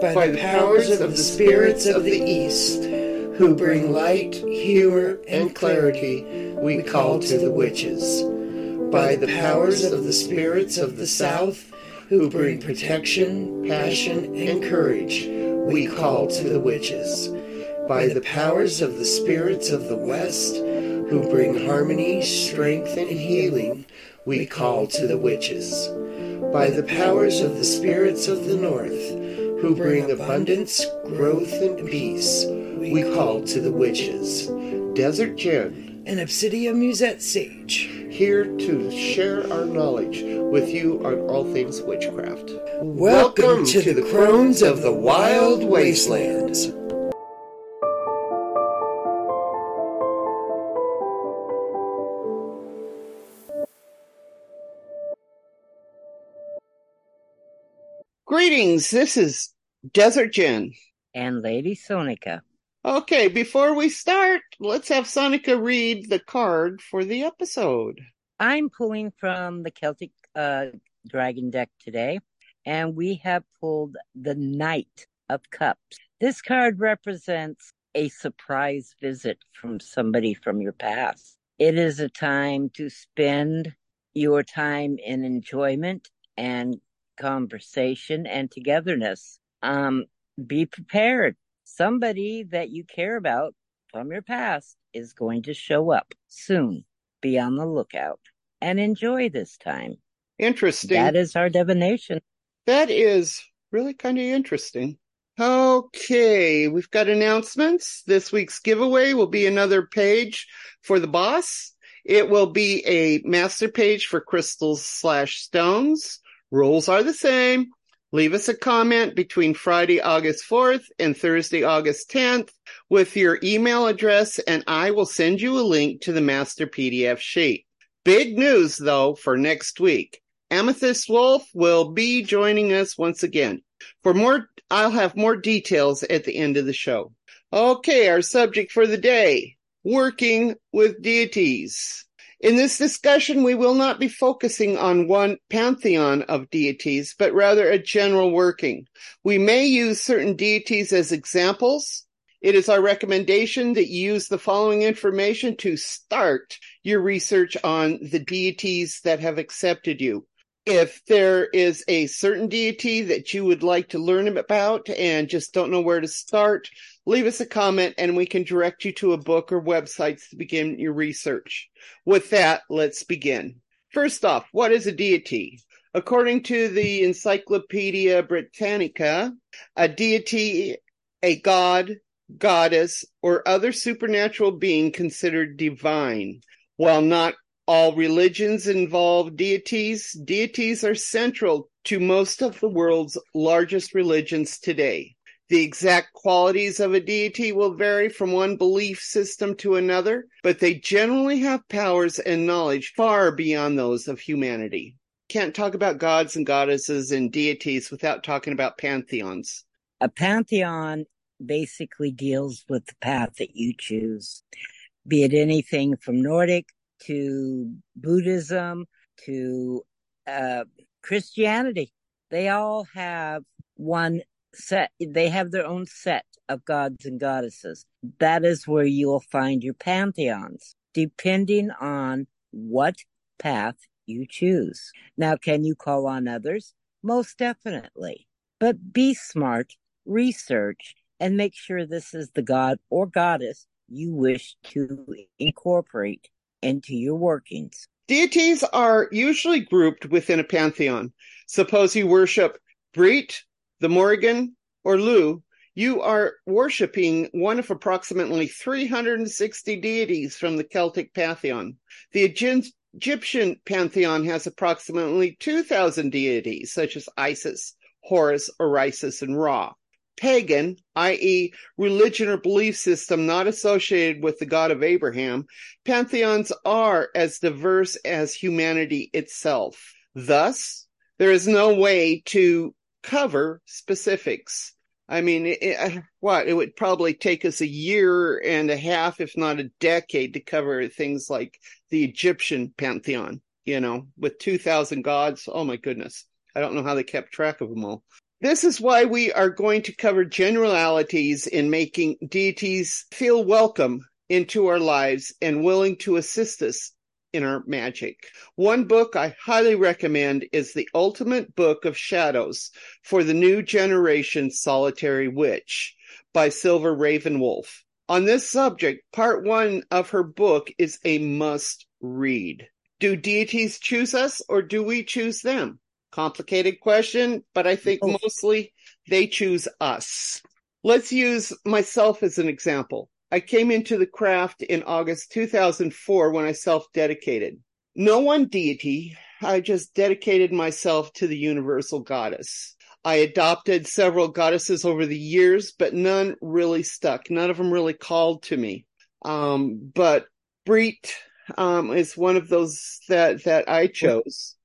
by the powers of the spirits of the East, who bring light, humor, and clarity, we call to the witches. By the powers of the spirits of the South, who bring protection, passion, and courage, we call to the witches. By the powers of the spirits of the West, who bring harmony, strength, and healing, we call to the witches. By the powers of the spirits of the North, who bring abundance, growth, and peace, we call to the witches. Desert Jen and Obsidian Musette Sage, here to share our knowledge with you on all things witchcraft. Welcome, Welcome to, to, the crones of the wild wastelands. Greetings, this is Desert Jen. And Lady Sonika. Okay, before we start, let's have Sonika read the card for the episode. I'm pulling from the Celtic uh, Dragon deck today, and we have pulled the Knight of Cups. This card represents a surprise visit from somebody from your past. It is a time to spend your time in enjoyment and conversation and togetherness. Um, be prepared. Somebody that you care about from your past is going to show up soon. Be on the lookout and enjoy this time. Interesting. That is our divination. That is really kind of interesting. Okay, we've got announcements. This week's giveaway will be another page for the boss. It will be a master page for crystals slash stones. Rules are the same. Leave us a comment between Friday, August 4th and Thursday, August 10th with your email address and I will send you a link to the master PDF sheet. Big news though for next week. Amethyst Wollf will be joining us once again. For more, I'll have more details at the end of the show. Okay, our subject for the day, working with deities. In this discussion, we will not be focusing on one pantheon of deities, but rather a general working. We may use certain deities as examples. It is our recommendation that you use the following information to start your research on the deities that have accepted you. If there is a certain deity that you would like to learn about and just don't know where to start, leave us a comment and we can direct you to a book or websites to begin your research. With that, let's begin. First off, what is a deity? According to the Encyclopedia Britannica, a deity, a god, goddess, or other supernatural being considered divine. While not all religions involve deities, deities are central to most of the world's largest religions today. The exact qualities of a deity will vary from one belief system to another, but they generally have powers and knowledge far beyond those of humanity. Can't talk about gods and goddesses and deities without talking about pantheons. A pantheon basically deals with the path that you choose, be it anything from Nordic to Buddhism to uh, Christianity. They all have one set they have their own set of gods and goddesses. That is where you'll find your pantheons depending on what path you choose. Now can you call on others? Most definitely. But be smart research and make sure this is the god or goddess you wish to incorporate into your workings. Deities are usually grouped within a pantheon. Suppose you worship Brit, the Morrigan, or Lugh, you are worshiping one of approximately 360 deities from the Celtic pantheon. The Egyptian pantheon has approximately 2,000 deities, such as Isis, Horus, Osiris, and Ra. Pagan, i.e., religion or belief system not associated with the God of Abraham, pantheons are as diverse as humanity itself. Thus, there is no way to cover specifics. I mean, it, uh, what it would probably take us a year and a half, if not a decade, to cover things like the Egyptian pantheon. you know, with 2,000 gods. Oh my goodness. I don't know how they kept track of them all. This is why we are going to cover generalities in making deities feel welcome into our lives and willing to assist us in our magic. One book I highly recommend is The Ultimate Book of Shadows for the New Generation Solitary Witch by Silver Ravenwolf. On this subject, part one of her book is a must read. Do deities choose us or do we choose them? Complicated question, but I think mostly they choose us. Let's use myself as an example. I came into the craft in August 2004 when I self-dedicated. No one deity. I just dedicated myself to the universal goddess. I adopted several goddesses over the years, but none really stuck. None of them really called to me. Um, but Breet, um, is one of those that, that I chose.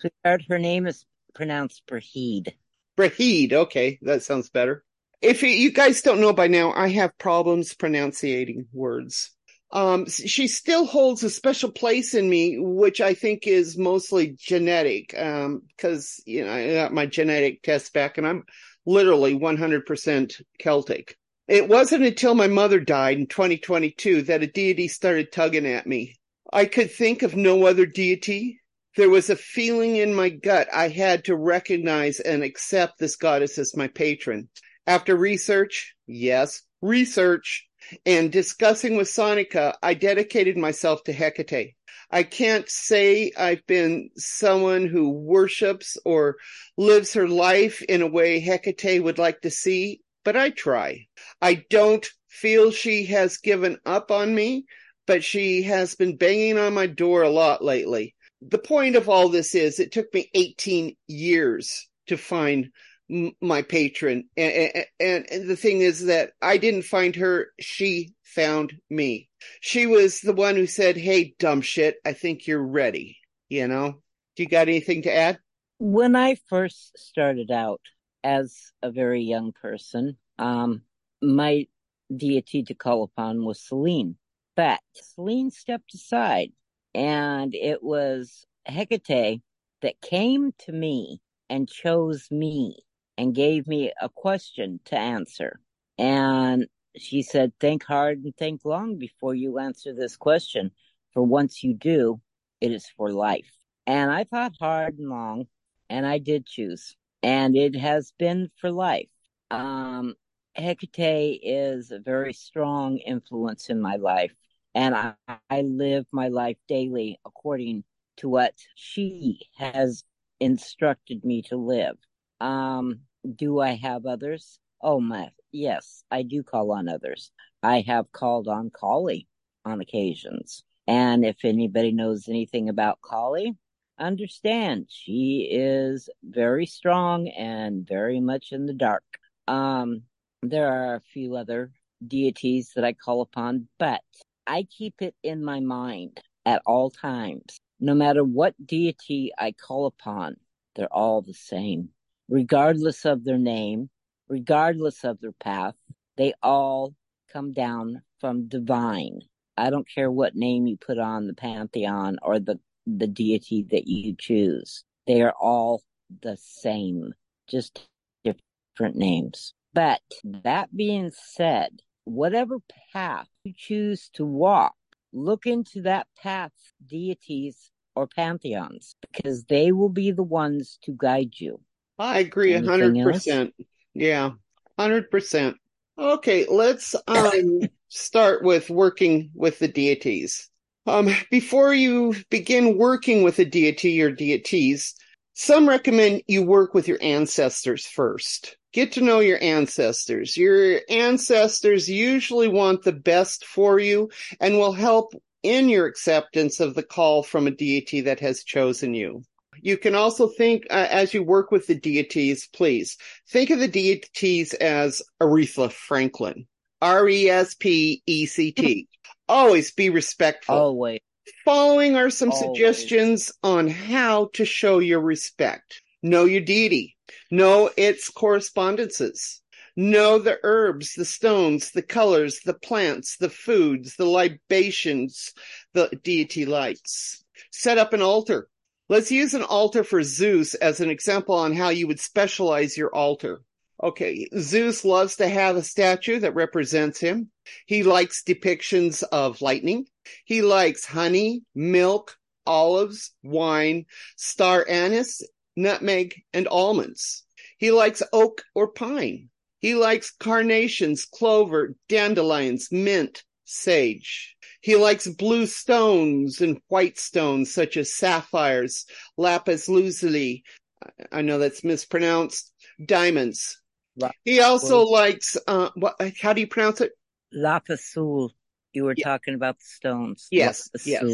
Sweetheart, her name is pronounced Brahid. Brahid. Okay. That sounds better. If you- guys don't know by now, I have problems pronouncing words. Um, she still holds a special place in me, which I think is mostly genetic. Um, cause, you know, I got my genetic test back and I'm literally 100% Celtic. It wasn't until my mother died in 2022 that a deity started tugging at me. I could think of no other deity. There was a feeling in my gut I had to recognize and accept this goddess as my patron. After research, yes, research, and discussing with Sonika, I dedicated myself to Hecate. I can't say I've been someone who worships or lives her life in a way Hecate would like to see, but I try. I don't feel she has given up on me, but she has been banging on my door a lot lately. The point of all this is it took me 18 years to find my patron. And, and, and the thing is that I didn't find her. She found me. She was the one who said, Hey, dumb shit, I think you're ready. You know, do you got anything to add? When I first started out as a very young person, um, my deity to call upon was Selene. But Selene stepped aside, and it was Hecate that came to me and chose me and gave me a question to answer. And she said, Think hard and think long before you answer this question. For once you do, it is for life. And I thought hard and long, and I did choose. And it has been for life. Um, Hecate is a very strong influence in my life. And I, I live my life daily according to what she has instructed me to live. Um, do I have others? Oh my, yes, I do call on others. I have called on Kali on occasions. And if anybody knows anything about Kali, understand she is very strong and very much in the dark. Um, there are a few other deities that I call upon, but I keep it in my mind at all times. No matter what deity I call upon, they're all the same, regardless of their name, regardless of their path. They all come down from divine. I don't care what name you put on the pantheon or the, the deity that you choose. They are all the same, just different names. But that being said, whatever path you choose to walk, look into that path's deities or pantheons because they will be the ones to guide you. I agree a hundred percent. Yeah, hundred percent. Okay, let's um start with working with the deities. Um, before you begin working with a deity or deities, some recommend you work with your ancestors first. Get to know your ancestors. Your ancestors usually want the best for you and will help in your acceptance of the call from a deity that has chosen you. You can also think, uh, as you work with the deities, please think of the deities as Aretha Franklin. R-E-S-P-E-C-T. Always be respectful. Always. Following are some Always. suggestions on how to show your respect. Know your deity. Know its correspondences. Know the herbs, the stones, the colors, the plants, the foods, the libations the deity likes. Set up an altar. Let's use an altar for Zeus as an example on how you would specialize your altar. Okay, Zeus loves to have a statue that represents him. He likes depictions of lightning. He likes honey, milk, olives, wine, star anise, nutmeg, and almonds. He likes oak or pine. He likes carnations, clover, dandelions, mint, sage. He likes blue stones and white stones such as sapphires, lapis lazuli. I know that's mispronounced. Diamonds. He also likes uh what how do you pronounce it? Lapisul. You were Yeah. talking about the stones. Yes, yes.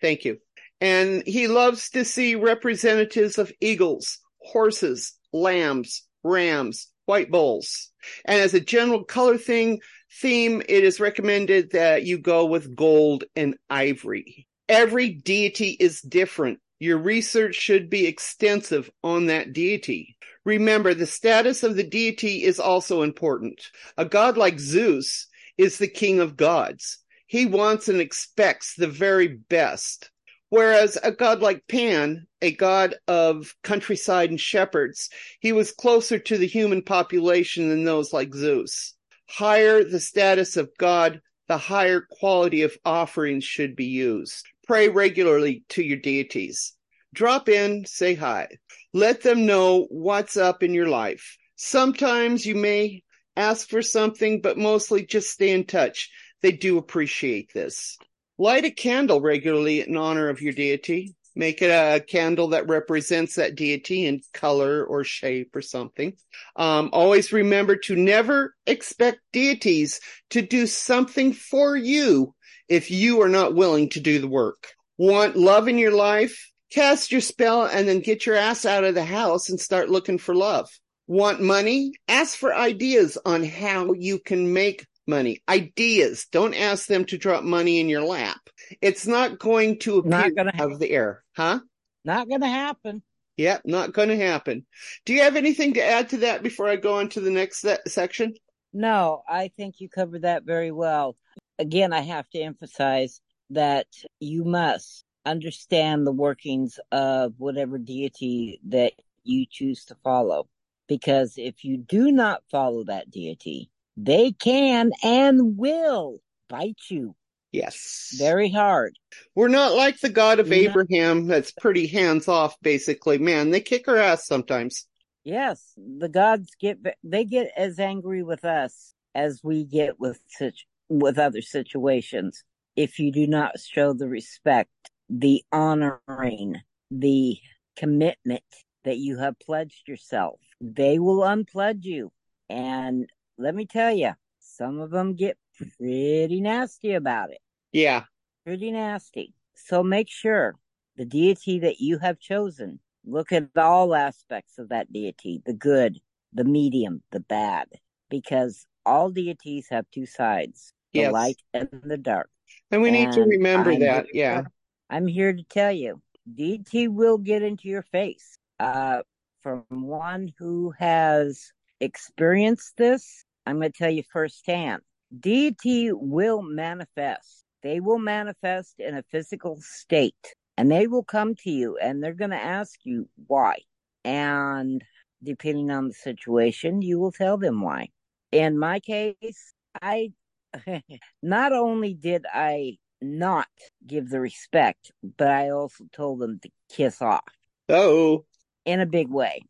Thank you. And he loves to see representatives of eagles, horses, lambs, rams, white bulls. And as a general color thing, theme, it is recommended that you go with gold and ivory. Every deity is different. Your research should be extensive on that deity. Remember, the status of the deity is also important. A god like Zeus is the king of gods. He wants and expects the very best. Whereas a god like Pan, a god of countryside and shepherds, he was closer to the human population than those like Zeus. Higher the status of God, the higher quality of offerings should be used. Pray regularly to your deities. Drop in, say hi. Let them know what's up in your life. Sometimes you may ask for something, but mostly just stay in touch. They do appreciate this. Light a candle regularly in honor of your deity. Make it a candle that represents that deity in color or shape or something. Um, always remember to never expect deities to do something for you if you are not willing to do the work. Want love in your life? Cast your spell and then get your ass out of the house and start looking for love. Want money? Ask for ideas on how you can make money. Ideas. Don't ask them to drop money in your lap. It's not going to appear Not gonna out of the air. Huh? Not going to happen. Yep, not going to happen. Do you have anything to add to that before I go on to the next se- section? No, I think you covered that very well. Again, I have to emphasize that you must understand the workings of whatever deity that you choose to follow. Because if you do not follow that deity, they can and will bite you Yes. very hard. We're not like the God of No. Abraham that's pretty hands off, basically. Man, they kick our ass sometimes. Yes, the gods get they get as angry with us as we get with such with other situations. If you do not show the respect, the honoring, the commitment that you have pledged yourself, they will unpledge you. And let me tell you, some of them get pretty nasty about it. Yeah. Pretty nasty. So make sure the deity that you have chosen, look at all aspects of that deity the good, the medium, the bad, because all deities have two sides the Yes. light and the dark. And we need to remember I'm that. Yeah. I'm here to tell you, Deity will get into your face. Uh, from one who has experienced this, I'm going to tell you firsthand. Deity will manifest. They will manifest in a physical state and they will come to you and they're going to ask you why. And depending on the situation, you will tell them why. In my case, I not only did I not give the respect, but I also told them to kiss off Oh, in a big way.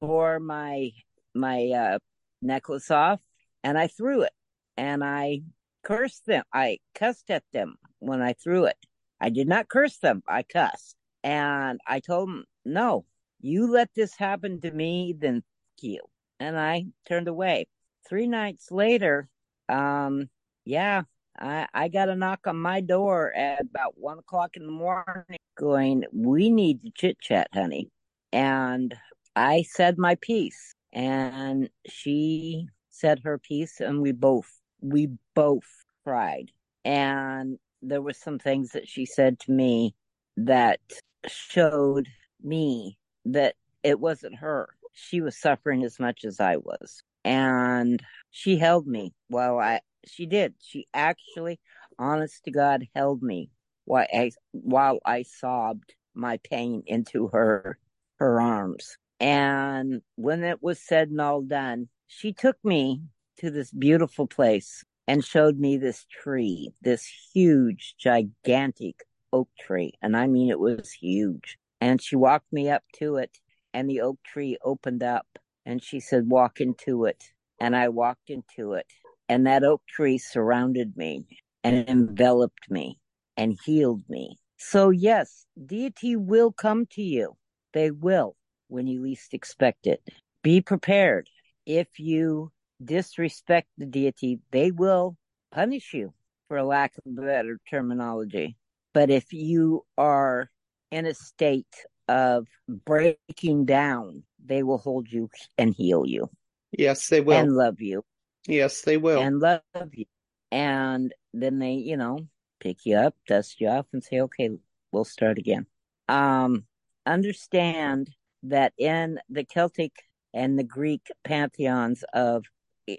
Tore my my uh, necklace off, and I threw it, and I cursed them. I cussed at them when I threw it. I did not curse them. I cussed, and I told them, "No, you let this happen to me, then you." And I turned away. Three nights later, um, yeah, I, I got a knock on my door at about one o'clock in the morning going, We need to chit chat, honey. And I said my piece and she said her piece and we both, we both cried. And there were some things that she said to me that showed me that it wasn't her. She was suffering as much as I was. And she held me while I, she did. She actually, honest to God, held me while I, while I sobbed my pain into her her arms. And when it was said and all done, she took me to this beautiful place and showed me this tree, this huge, gigantic oak tree. And I mean, it was huge. And she walked me up to it, and the oak tree opened up, and she said, Walk into it. And I walked into it, and that oak tree surrounded me and enveloped me and healed me. So, yes, deity will come to you. They will when you least expect it. Be prepared. If you disrespect the deity, they will punish you, for lack of better terminology. But if you are in a state of breaking down, they will hold you and heal you. Yes, they will. And love you. Yes, they will. And love you. And then they, you know, pick you up, dust you off, and say, okay, we'll start again. Um, understand that in the Celtic and the Greek pantheons of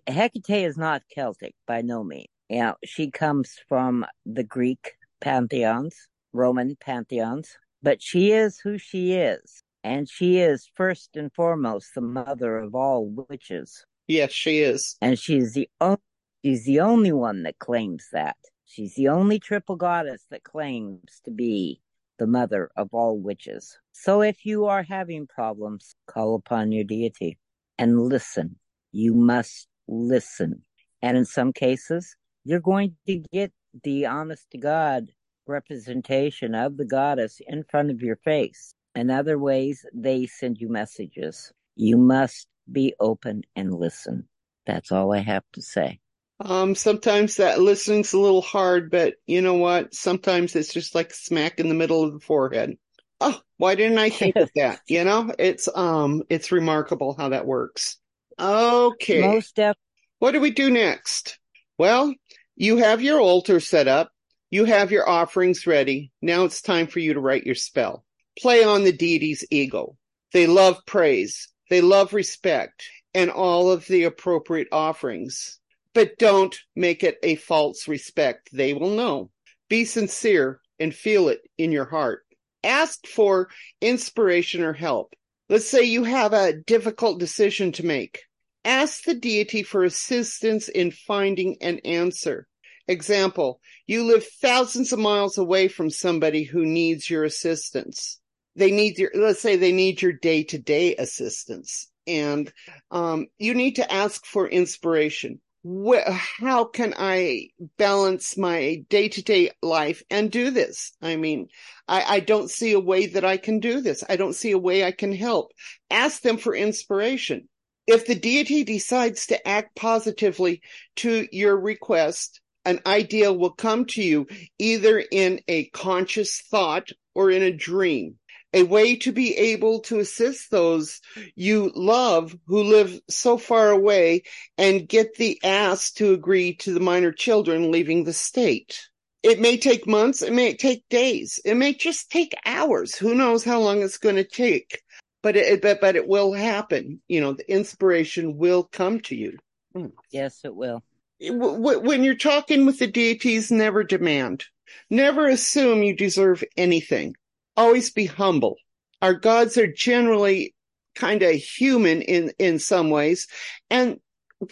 Hecate is not Celtic by no means. You know, she comes from the Greek pantheons, Roman pantheons, but she is who she is. And she is first and foremost the mother of all witches. Yes, she is. And she's the only, she's the only one that claims that. She's the only triple goddess that claims to be the mother of all witches. So if you are having problems, call upon your deity and listen. You must listen. And in some cases, you're going to get the honest to God representation of the goddess in front of your face. In other ways, they send you messages. You must be open and listen. That's all I have to say. Um, sometimes that listening's a little hard, but you know what? Sometimes it's just like smack in the middle of the forehead. Oh, why didn't I think of that? You know, it's um, it's remarkable how that works. Okay. Most def- what do we do next? Well, you have your altar set up. You have your offerings ready. Now it's time for you to write your spell. Play on the deity's ego. They love praise. They love respect and all of the appropriate offerings. But don't make it a false respect. They will know. Be sincere and feel it in your heart. Ask for inspiration or help. Let's say you have a difficult decision to make. Ask the deity for assistance in finding an answer. Example, you live thousands of miles away from somebody who needs your assistance. They need your, let's say they need your day to day assistance and um, you need to ask for inspiration. Wh- how can I balance my day to day life and do this? I mean, I, I don't see a way that I can do this. I don't see a way I can help. Ask them for inspiration. If the deity decides to act positively to your request, an idea will come to you either in a conscious thought or in a dream a way to be able to assist those you love who live so far away and get the ass to agree to the minor children leaving the state. It may take months. It may take days. It may just take hours. Who knows how long it's going to take, but it, but, but it will happen. You know, the inspiration will come to you. Mm, yes, it will. When you're talking with the deities, never demand. Never assume you deserve anything always be humble. Our gods are generally kind of human in, in some ways. And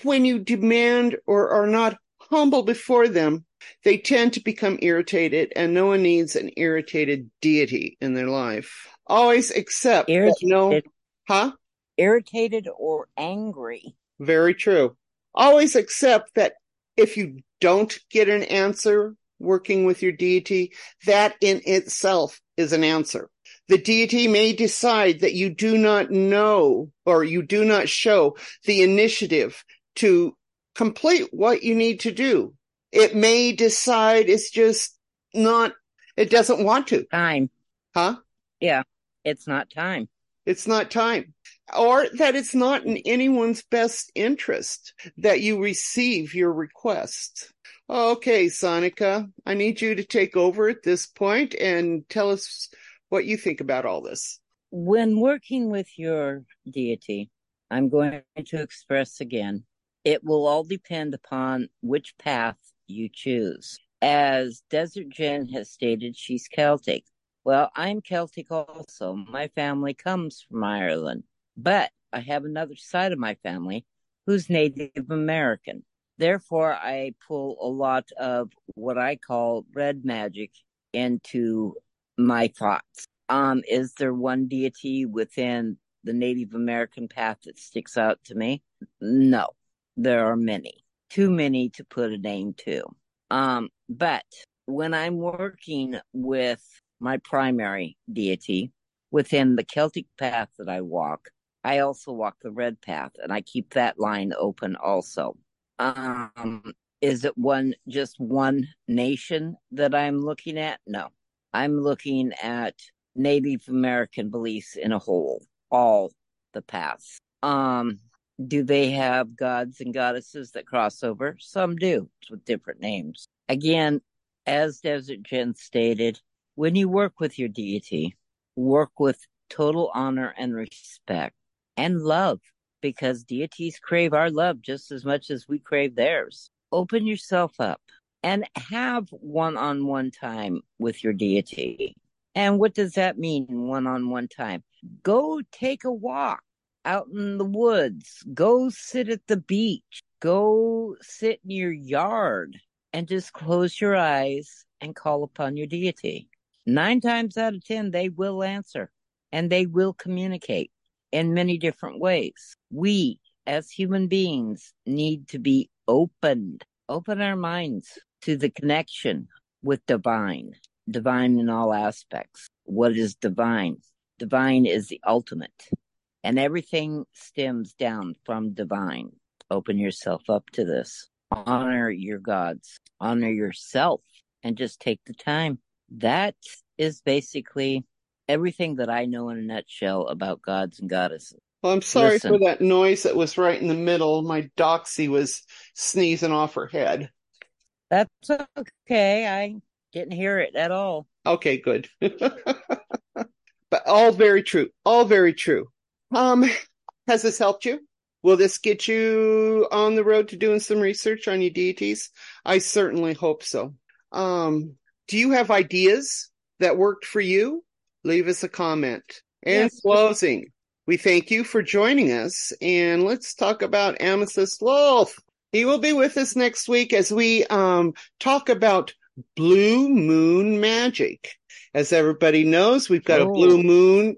when you demand or are not humble before them, they tend to become irritated and no one needs an irritated deity in their life. Always accept irritated. no, huh? Irritated or angry. Very true. Always accept that if you don't get an answer working with your deity, that in itself is an answer. The deity may decide that you do not know or you do not show the initiative to complete what you need to do. It may decide it's just not, it doesn't want to. Time. Huh? Yeah. It's not time. It's not time. Or that it's not in anyone's best interest that you receive your request. Okay, Sonika, I need you to take over at this point and tell us what you think about all this. When working with your deity, I'm going to express again, it will all depend upon which path you choose. As Desert Jen has stated, she's Celtic. Well, I'm Celtic also. My family comes from Ireland, but I have another side of my family who's Native American. Therefore, I pull a lot of what I call red magic into my thoughts. Um, is there one deity within the Native American path that sticks out to me? No, there are many, too many to put a name to. Um, but when I'm working with my primary deity within the Celtic path that I walk, I also walk the red path and I keep that line open also. Um, is it one, just one nation that I'm looking at? No, I'm looking at Native American beliefs in a whole, all the paths. Um, do they have gods and goddesses that cross over? Some do, with different names. Again, as Desert Jen stated, when you work with your deity, work with total honor and respect and love because deities crave our love just as much as we crave theirs. Open yourself up and have one on one time with your deity. And what does that mean, one on one time? Go take a walk out in the woods. Go sit at the beach. Go sit in your yard and just close your eyes and call upon your deity. Nine times out of 10, they will answer and they will communicate in many different ways. We, as human beings, need to be opened, open our minds to the connection with divine, divine in all aspects. What is divine? Divine is the ultimate, and everything stems down from divine. Open yourself up to this. Honor your gods, honor yourself, and just take the time. That is basically everything that I know in a nutshell about gods and goddesses. Well, I'm sorry Listen. for that noise that was right in the middle. My doxy was sneezing off her head. That's okay. I didn't hear it at all. Okay, good. but all very true. All very true. Um, has this helped you? Will this get you on the road to doing some research on your deities? I certainly hope so. Um, do you have ideas that worked for you? Leave us a comment. And yes. closing, we thank you for joining us. And let's talk about Amethyst Wollf. He will be with us next week as we um, talk about blue moon magic. As everybody knows, we've got oh. a blue moon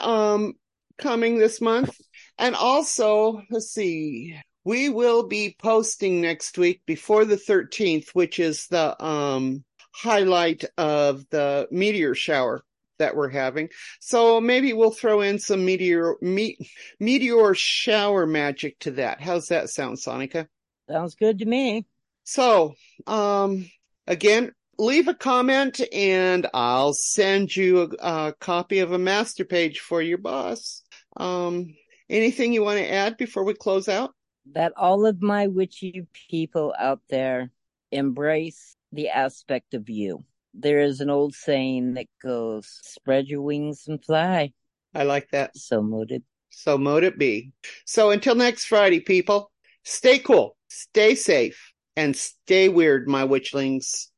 um, coming this month. And also, let's see, we will be posting next week before the 13th, which is the um, highlight of the meteor shower that we're having. So maybe we'll throw in some meteor me, meteor shower magic to that. How's that sound, Sonika? Sounds good to me. So, um, again, leave a comment and I'll send you a, a copy of a master page for your boss. Um, anything you want to add before we close out? That all of my witchy people out there embrace the aspect of you there is an old saying that goes, spread your wings and fly. I like that. So mote it. So mote it be. So until next Friday, people, stay cool, stay safe, and stay weird, my witchlings.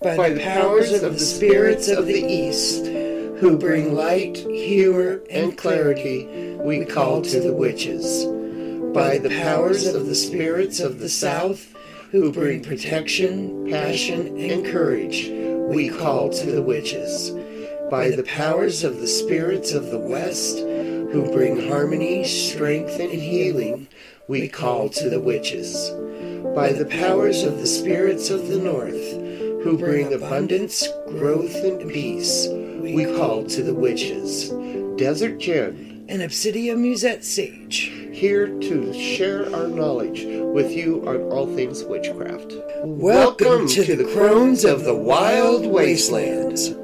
By, By the powers of the spirits of the East who bring light, humor, and clarity, we call to the witches. By the powers of the spirits of the South, who bring protection, passion, and courage, we call to the witches. By the powers of the spirits of the West, who bring harmony, strength, and healing, we call to the witches. By the powers of the spirits of the North, who bring abundance, growth, and peace, we call to the witches. Desert Jen and Obsidia Musette Sage. Here to share our knowledge with you on all things witchcraft. Welcome, Welcome to, to, the Crones of the Wild Wastelands.